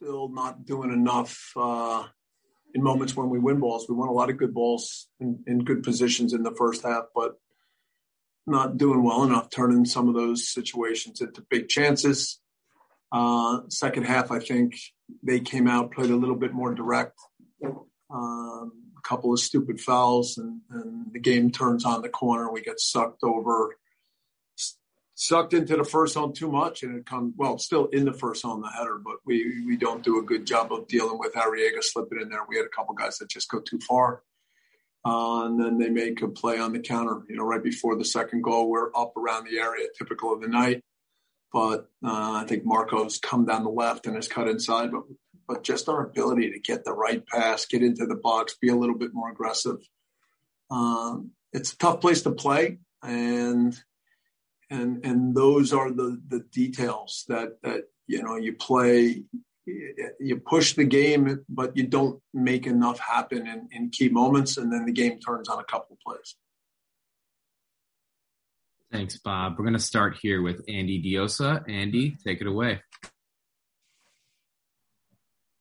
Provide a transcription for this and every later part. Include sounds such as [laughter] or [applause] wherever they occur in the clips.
Still not doing enough uh, in moments when we win balls. We won a lot of good balls in, in, good positions in the first half, but not doing well enough turning some of those situations into big chances. Uh, second half, I think they came out, played a little bit more direct. Um, a couple of stupid fouls, and, and the game turns on the corner. We get sucked over sucked into the first zone too much, and it comes well, still in the first zone, the header, but we we don't do a good job of dealing with Arreaga slipping in there. We had a couple guys that just go too far, uh, and then they make a play on the counter. You know, right before the second goal, we're up around the area, typical of the night. But uh, I think Marco's come down the left and has cut inside, but but just our ability to get the right pass, get into the box, be a little bit more aggressive. Um, it's a tough place to play, and and and those are the the details that that you know you play you push the game but you don't make enough happen in, in key moments and then the game turns on a couple of plays thanks bob we're going to start here with andy diosa andy take it away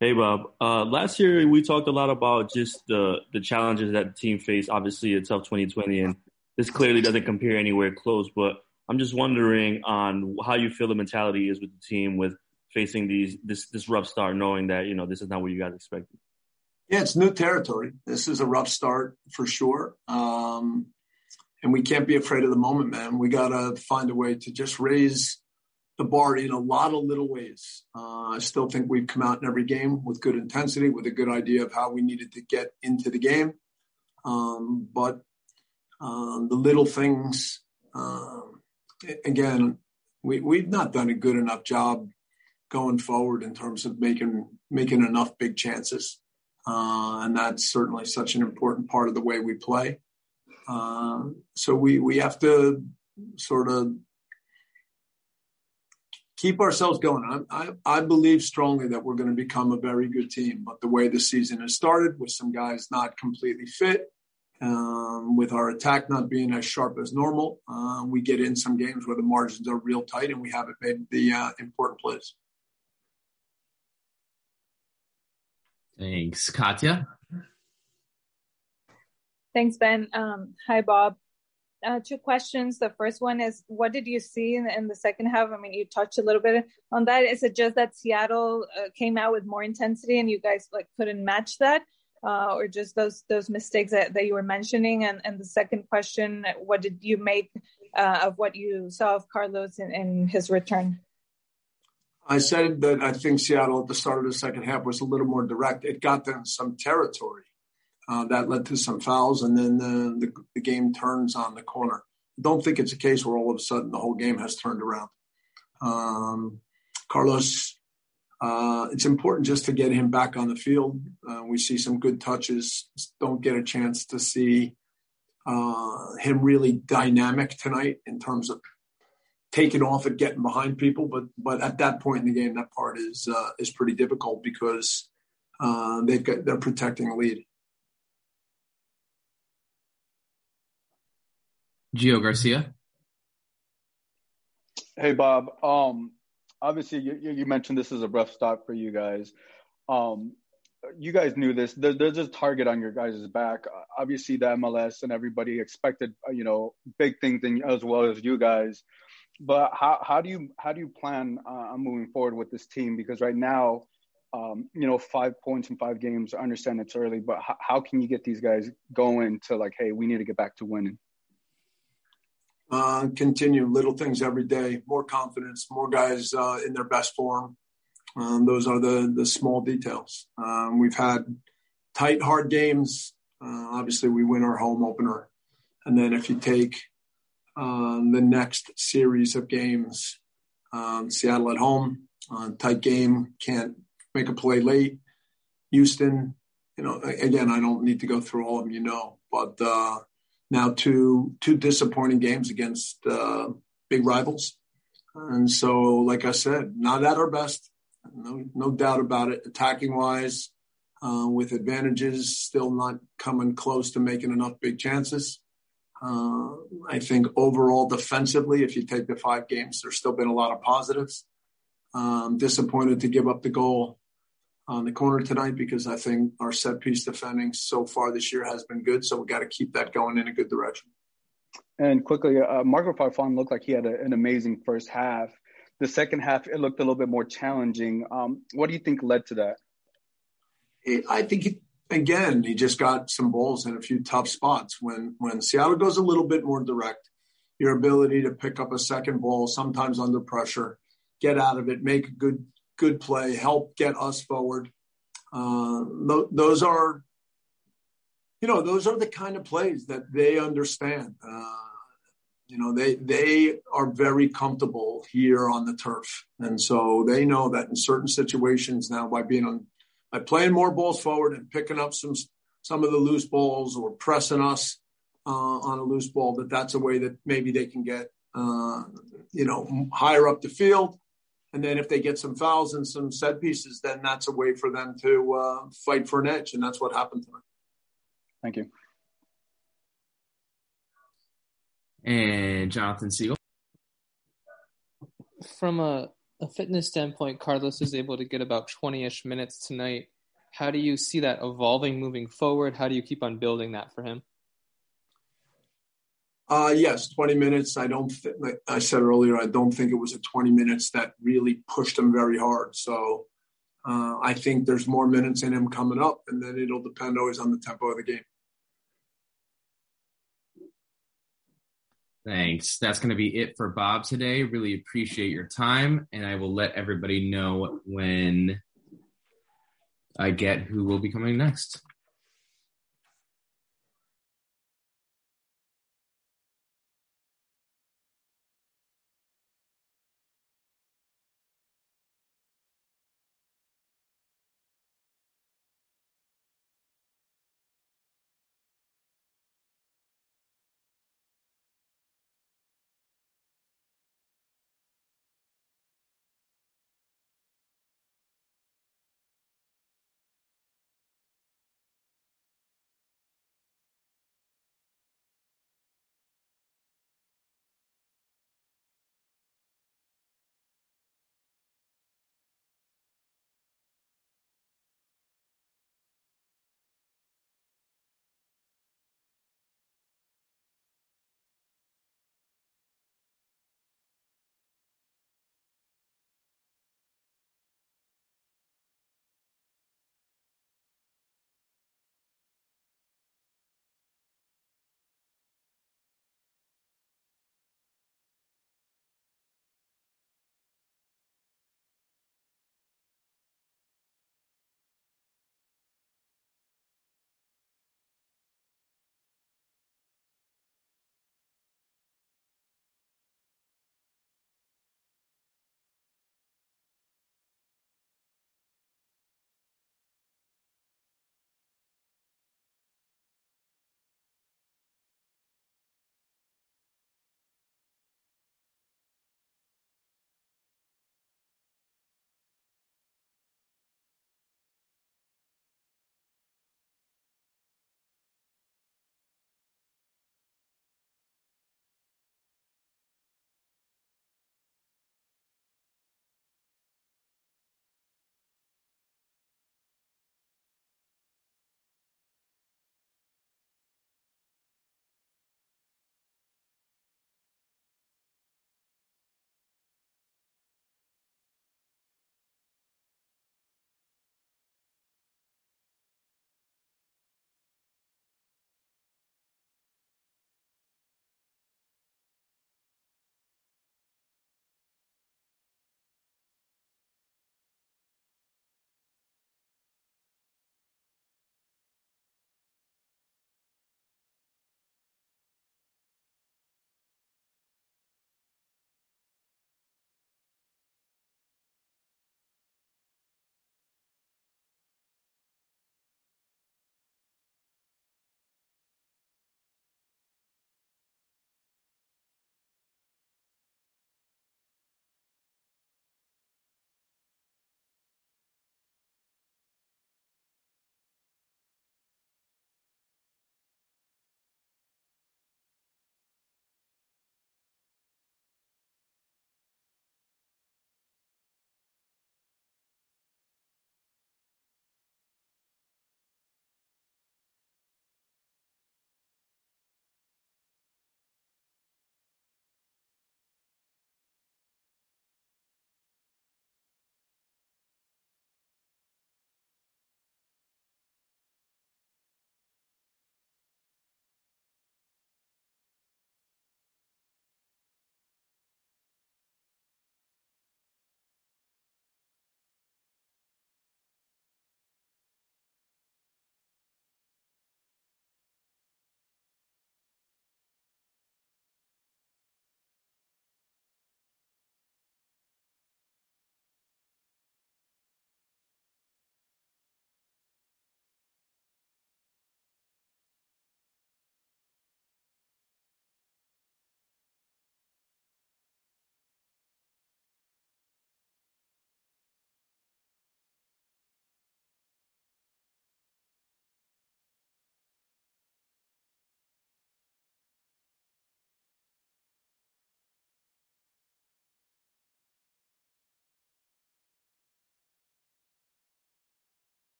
Hey Bob. Uh, last year we talked a lot about just the the challenges that the team faced. Obviously, a tough 2020, and this clearly doesn't compare anywhere close. But I'm just wondering on how you feel the mentality is with the team with facing these this this rough start, knowing that you know this is not what you guys expected. Yeah, it's new territory. This is a rough start for sure, um, and we can't be afraid of the moment, man. We gotta find a way to just raise the bar in a lot of little ways. Uh, I still think we've come out in every game with good intensity, with a good idea of how we needed to get into the game. Um, but um, the little things. Um, again, we, we've not done a good enough job going forward in terms of making making enough big chances, uh, and that's certainly such an important part of the way we play. Uh, so we we have to sort of keep ourselves going. I, I, I believe strongly that we're going to become a very good team, but the way the season has started, with some guys not completely fit, um, with our attack not being as sharp as normal, uh, we get in some games where the margins are real tight and we haven't made the uh, important plays. Thanks, Katya. Thanks, Ben. Um, hi, Bob. Uh, two questions. The first one is, what did you see in, in, the second half? I mean, you touched a little bit on that. Is it just that Seattle uh, came out with more intensity and you guys like couldn't match that? Uh, or just those those mistakes that, that you were mentioning? And, and the second question, what did you make uh, of what you saw of Carlos in, in his return? I said that I think Seattle at the start of the second half was a little more direct. It got them some territory. Uh, that led to some fouls, and then the, the, the, game turns on the corner. Don't think it's a case where all of a sudden the whole game has turned around. Um, Carlos uh, it's important just to get him back on the field. Uh, we see some good touches. Don't get a chance to see uh, him really dynamic tonight in terms of taking off and getting behind people. But but at that point in the game, that part is uh, is pretty difficult because uh, they've got they're protecting a lead. Gio Garcia. Hey Bob. Um, obviously you, you mentioned this is a rough start for you guys. Um, you guys knew this. There, there's a target on your guys' back. Obviously, the MLS and everybody expected, uh, you know, big things in, as well as you guys. But how, how do you how do you plan on moving forward with this team? Because right now, um, you know, five points in five games. I understand it's early, but how can you get these guys going to like, hey, we need to get back to winning? Uh, continue little things every day, more confidence, more guys uh, in their best form. Um, those are the the small details. Um, we've had tight, hard games. Uh, obviously, we win our home opener And then if you take um, the next series of games, um, Seattle at home, uh, tight game, can't make a play late. Houston, you know, again, I don't need to go through all of them, you know, but uh, now two two disappointing games against uh, big rivals, and so like I said, not at our best, no no doubt about it. Attacking wise, uh, with advantages, still not coming close to making enough big chances. Uh, I think overall defensively, if you take the five games, there's still been a lot of positives. Um, disappointed to give up the goal on the corner tonight because I think our set piece defending so far this year has been good. So we got to keep that going in a good direction. And quickly, uh, Marco Farfan looked like he had a, an amazing first half. The second half, it looked a little bit more challenging. Um, what do you think led to that? I think he, again, he just got some balls in a few tough spots. When when Seattle goes a little bit more direct, your ability to pick up a second ball, sometimes under pressure, get out of it, make a good good play, help get us forward. Uh, those are, you know, those are the kind of plays that they understand. Uh, you know, they they are very comfortable here on the turf, and so they know that in certain situations now, by being on, by playing more balls forward and picking up some some of the loose balls or pressing us uh, on a loose ball, that that's a way that maybe they can get, uh, you know, higher up the field and then if they get some fouls and some set pieces, then that's a way for them to uh, fight for an edge. And that's what happened tonight. Thank you. And Jonathan Siegel. From a, a fitness standpoint, Carlos is able to get about 20 ish minutes tonight. How do you see that evolving moving forward? How do you keep on building that for him? Uh, yes, 20 minutes. I don't, th- like I said earlier, I don't think it was a 20 minutes that really pushed him very hard. So uh, I think there's more minutes in him coming up, and then it'll depend always on the tempo of the game. Thanks. That's going to be it for Bob today. Really appreciate your time, and I will let everybody know when I get who will be coming next.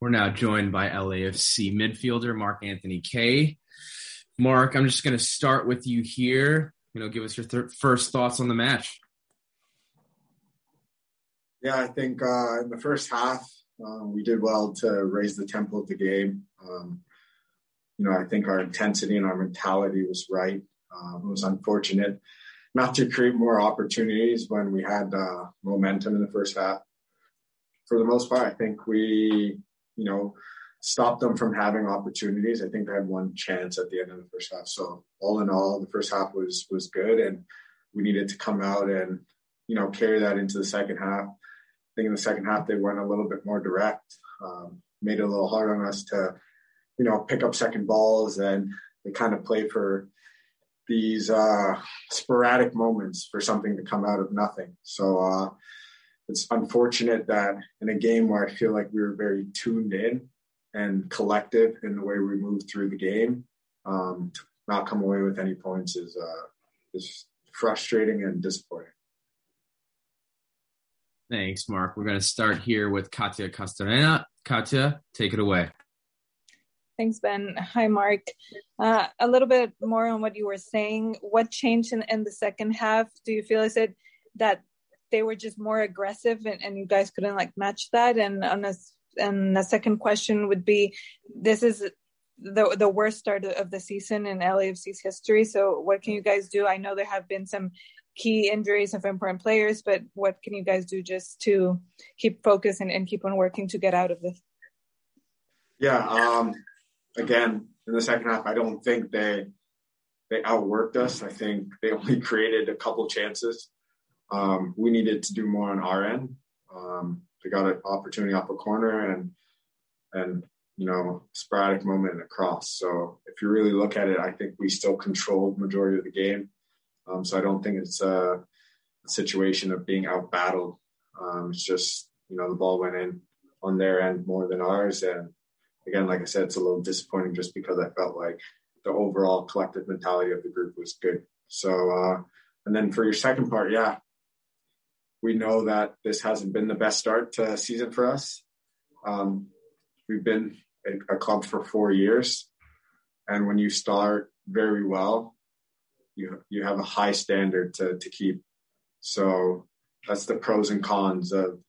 We're now joined by LAFC midfielder Mark Anthony Kaye. Mark, I'm just going to start with you here. You know, give us your th- first thoughts on the match. Yeah, I think uh, in the first half, um, we did well to raise the tempo of the game. Um, you know, I think our intensity and our mentality was right. Um, it was unfortunate not to create more opportunities when we had uh, momentum in the first half. For the most part, I think we, you know, stopped them from having opportunities. I think they had one chance at the end of the first half. So all in all, the first half was was good, and we needed to come out and you know carry that into the second half. I think in the second half they went a little bit more direct, um, made it a little hard on us to you know pick up second balls, and they kind of play for these uh, sporadic moments for something to come out of nothing. So uh, it's unfortunate that in a game where I feel like we were very tuned in and collective in the way we moved through the game, um, to not come away with any points is uh, is frustrating and disappointing. Thanks, Mark. We're going to start here with Katya Castorena. Katya, take it away. Thanks, Ben. Hi, Mark. Uh, a little bit more on what you were saying. What changed in, in the second half? Do you feel is it that they were just more aggressive and, and you guys couldn't like match that? And on a, and the second question would be, this is the the worst start of the season in LAFC's history. So what can you guys do? I know there have been some key injuries of important players, but what can you guys do just to keep focus and, and keep on working to get out of this? Yeah, um, again, in the second half, I don't think they they outworked us. I think they only [laughs] created a couple chances. Um, we needed to do more on our end. Um, they got an opportunity off a corner and and you know sporadic moment across. So if you really look at it, I think we still controlled majority of the game. Um, so I don't think it's a, a situation of being out battled. Um, it's just you know the ball went in on their end more than ours, and again, like I said, it's a little disappointing just because I felt like the overall collective mentality of the group was good. So, uh, and then for your second part, yeah, we know that this hasn't been the best start to season for us. Um, we've been a, a club for four years, and when you start very well, you you have a high standard to to keep. So that's the pros and cons of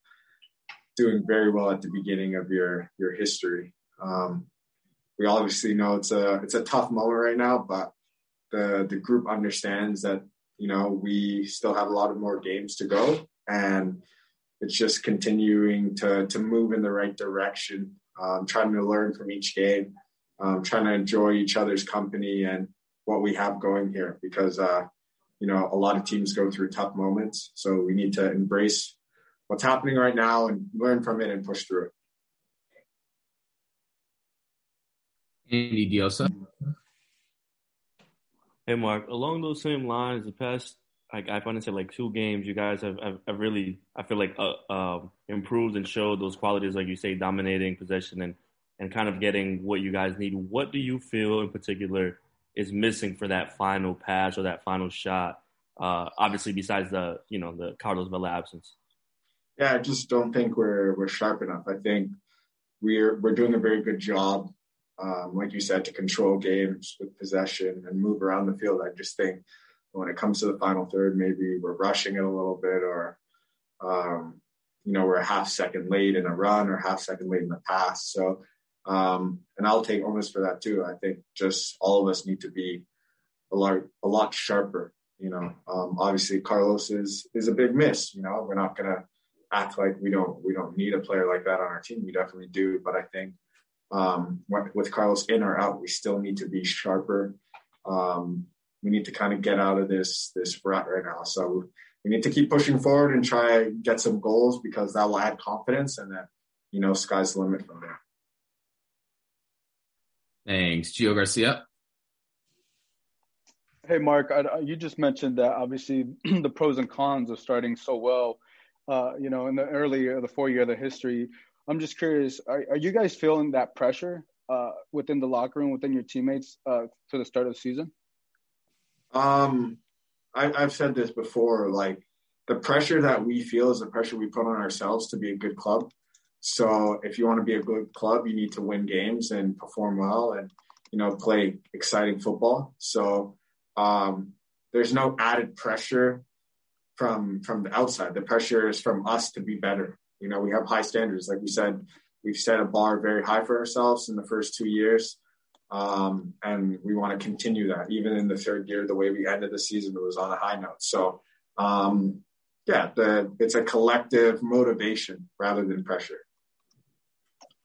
doing very well at the beginning of your your history. Um, we obviously know it's a it's a tough moment right now, but the the group understands that you know we still have a lot of more games to go, and it's just continuing to to move in the right direction, um, trying to learn from each game, um, trying to enjoy each other's company and what we have going here, because uh, you know a lot of teams go through tough moments, so we need to embrace what's happening right now and learn from it and push through it. Andy Diosa. Hey, Mark. Along those same lines, the past, like I find to say, like two games, you guys have, have, have really, I feel like, uh, uh, improved and showed those qualities, like you say, dominating possession and and kind of getting what you guys need. What do you feel in particular is missing for that final pass or that final shot? Uh, obviously, besides the you know the Carlos Vela absence. Yeah, I just don't think we're we're sharp enough. I think we're we're doing a very good job um, like you said, to control games with possession and move around the field. I just think when it comes to the final third, maybe we're rushing it a little bit, or um, you know, we're a half second late in a run or half second late in the pass. So, um, and I'll take onus for that too. I think just all of us need to be a lot a lot sharper. You know, um, obviously Carlos is is a big miss. You know, we're not gonna act like we don't we don't need a player like that on our team. We definitely do, but I think um, with Carlos in or out, we still need to be sharper. Um, we need to kind of get out of this this rut right now. So we need to keep pushing forward and try get some goals because that will add confidence, and then you know sky's the limit from there. Thanks, Gio Garcia. Hey, Mark, I, you just mentioned that obviously [clears throat] the pros and cons of starting so well. Uh, you know, in the early the four year of the history, I'm just curious, are, are you guys feeling that pressure uh, within the locker room, within your teammates uh, for the start of the season? Um, I, I've said this before. Like the pressure that we feel is the pressure we put on ourselves to be a good club. So if you want to be a good club, you need to win games and perform well and, you know, play exciting football. So um, there's no added pressure from from the outside. The pressure is from us to be better. You know, we have high standards. Like we said, we've set a bar very high for ourselves in the first two years. Um, and we want to continue that. Even in the third year, the way we ended the season it was on a high note. So, um, yeah, the, it's a collective motivation rather than pressure.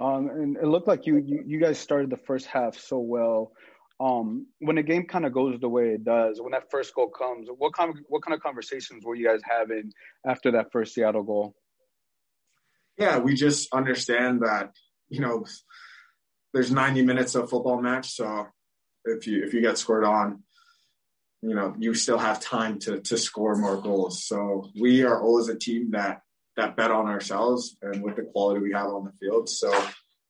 Um, and it looked like you, you you guys started the first half so well. Um, when the game kind of goes the way it does, when that first goal comes, what kind of, what kind of conversations were you guys having after that first Seattle goal? Yeah, we just understand that you know there's 90 minutes of football match, so if you if you get scored on, you know you still have time to to score more goals. So we are always a team that that bet on ourselves and with the quality we have on the field. So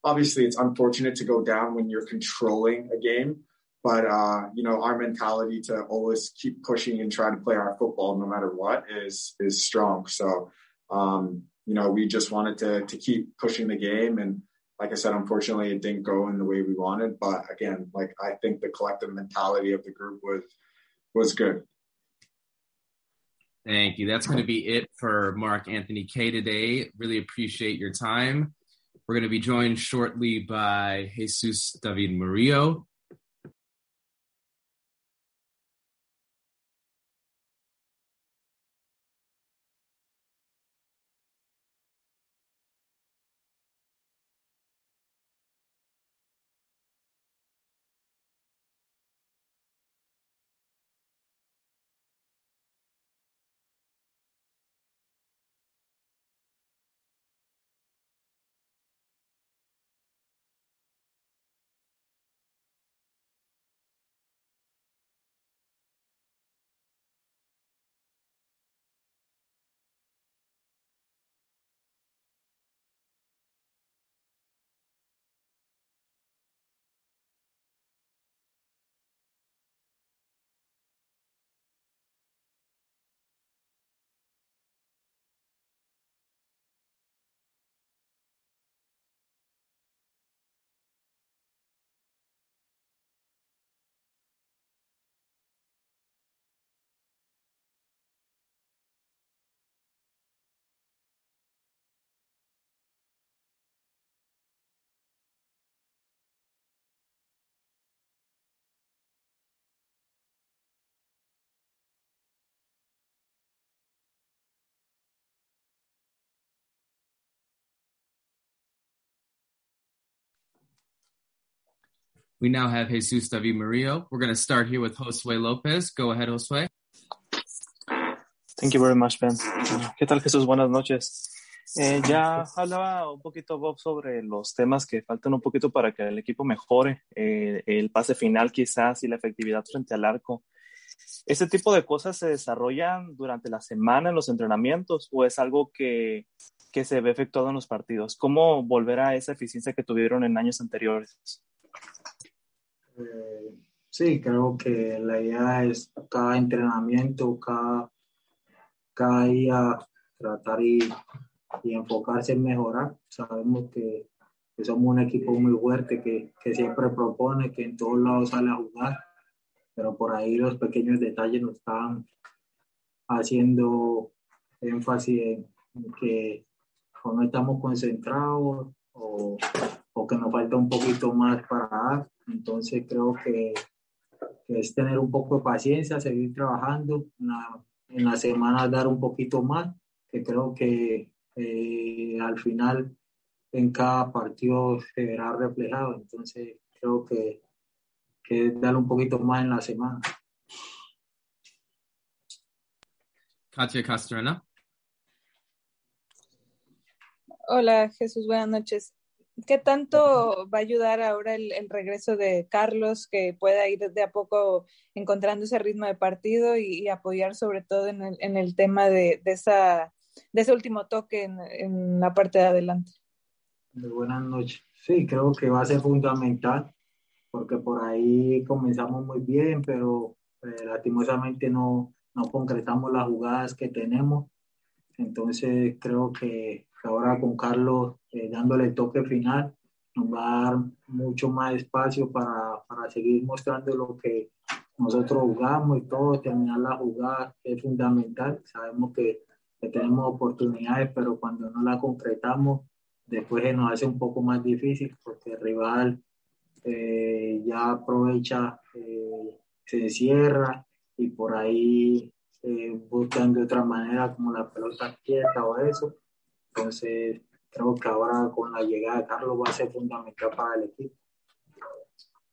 obviously it's unfortunate to go down when you're controlling a game, but uh, you know our mentality to always keep pushing and try to play our football no matter what is is strong. So um, you know we just wanted to to keep pushing the game and like I said, unfortunately it didn't go in the way we wanted. But again, like I think the collective mentality of the group was was good. Thank you. That's going to be it for Mark Anthony Kaye today. Really appreciate your time. We're going to be joined shortly by Jesus David Murillo. We now have Jesus David Murillo. We're going to start here with Josue Lopez. Go ahead, Josue. Thank you very much, Ben. ¿Qué tal, Jesús? Buenas noches. Eh, ya hablaba un poquito Bob sobre los temas que faltan un poquito para que el equipo mejore, eh, el pase final quizás y la efectividad frente al arco. ¿Ese tipo de cosas se desarrollan durante la semana en los entrenamientos o es algo que, que se ve efectuado en los partidos? ¿Cómo volver a esa eficiencia que tuvieron en años anteriores? Sí, creo que la idea es cada entrenamiento, cada, cada día tratar y, y enfocarse en mejorar. Sabemos que, que, somos un equipo muy fuerte, que, que siempre propone, que en todos lados sale a jugar, pero por ahí los pequeños detalles nos están haciendo énfasis en, que no estamos concentrados o, o que nos falta un poquito más para dar entonces creo que, que, es tener un poco de paciencia, seguir trabajando, en la semana dar un poquito más, que creo que eh, al final en cada partido se verá reflejado. Entonces creo que, que es dar un poquito más en la semana. Katia Castrena. Hola Jesús, buenas noches. ¿Qué tanto va a ayudar ahora el, el, regreso de Carlos, que pueda ir de a poco encontrando ese ritmo de partido y, y apoyar sobre todo en el, en el tema de, de, esa, de ese último toque en, en, la parte de adelante? Buenas noches. Sí, creo que va a ser fundamental, porque por ahí comenzamos muy bien, pero eh, lastimosamente no, no concretamos las jugadas que tenemos. Entonces creo que ahora con Carlos eh, dándole el toque final nos va a dar mucho más espacio para, para seguir mostrando lo que nosotros jugamos y todo, terminar la jugada es fundamental. Sabemos que, que tenemos oportunidades, pero cuando no la concretamos, después se nos hace un poco más difícil porque el rival eh, ya aprovecha, eh, se cierra y por ahí eh, buscan de otra manera como la pelota quieta o eso. Entonces, creo que ahora con la llegada de Carlos va a ser fundamental para el equipo.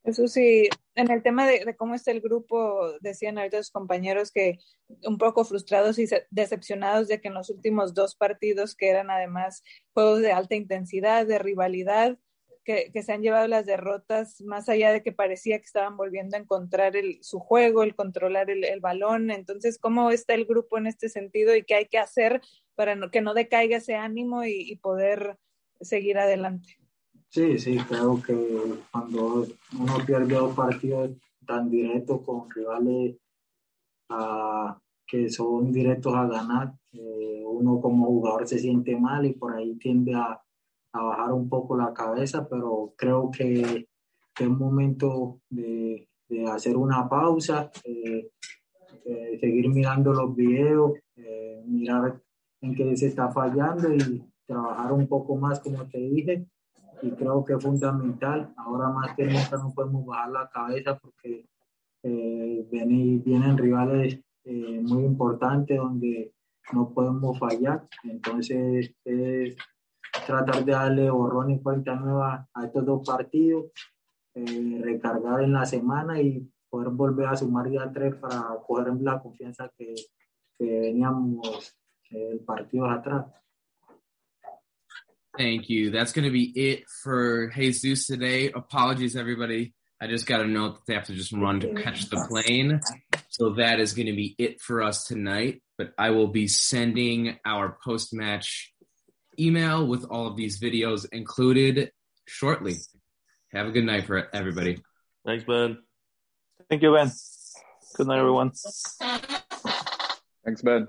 Eso sí, en el tema de, cómo está el grupo, decían ahorita los compañeros que un poco frustrados y decepcionados de que en los últimos dos partidos, que eran además juegos de alta intensidad, de rivalidad, que, que se han llevado las derrotas, más allá de que parecía que estaban volviendo a encontrar el, su juego, el controlar el, el, balón. Entonces, ¿cómo está el grupo en este sentido y qué hay que hacer para no, que no decaiga ese ánimo y, y poder seguir adelante? Sí, sí, creo que cuando uno pierde dos partidos tan directos con rivales que son directos a ganar, eh, uno como jugador se siente mal y por ahí tiende a, a bajar un poco la cabeza, pero creo que, que es momento de, de, hacer una pausa, eh, eh, seguir mirando los videos, eh, mirar en qué se está fallando y trabajar un poco más, como te dije, y creo que es fundamental. Ahora más que nunca no podemos bajar la cabeza porque eh, vienen, vienen rivales eh, muy importantes donde no podemos fallar. Entonces, es tratar de darle borrón y cuenta nueva a estos dos partidos, eh, recargar en la semana y poder volver a sumar ya tres para coger la confianza que, que veníamos el partido atrás. Thank you. That's going to be it for Jesus today. Apologies, everybody. I just got a note that they have to just run to catch the plane. So that is going to be it for us tonight. But I will be sending our post match email with all of these videos included shortly. Have a good night for everybody. Thanks, Ben. Thank you, Ben. Good night, everyone. [laughs] Thanks, Ben.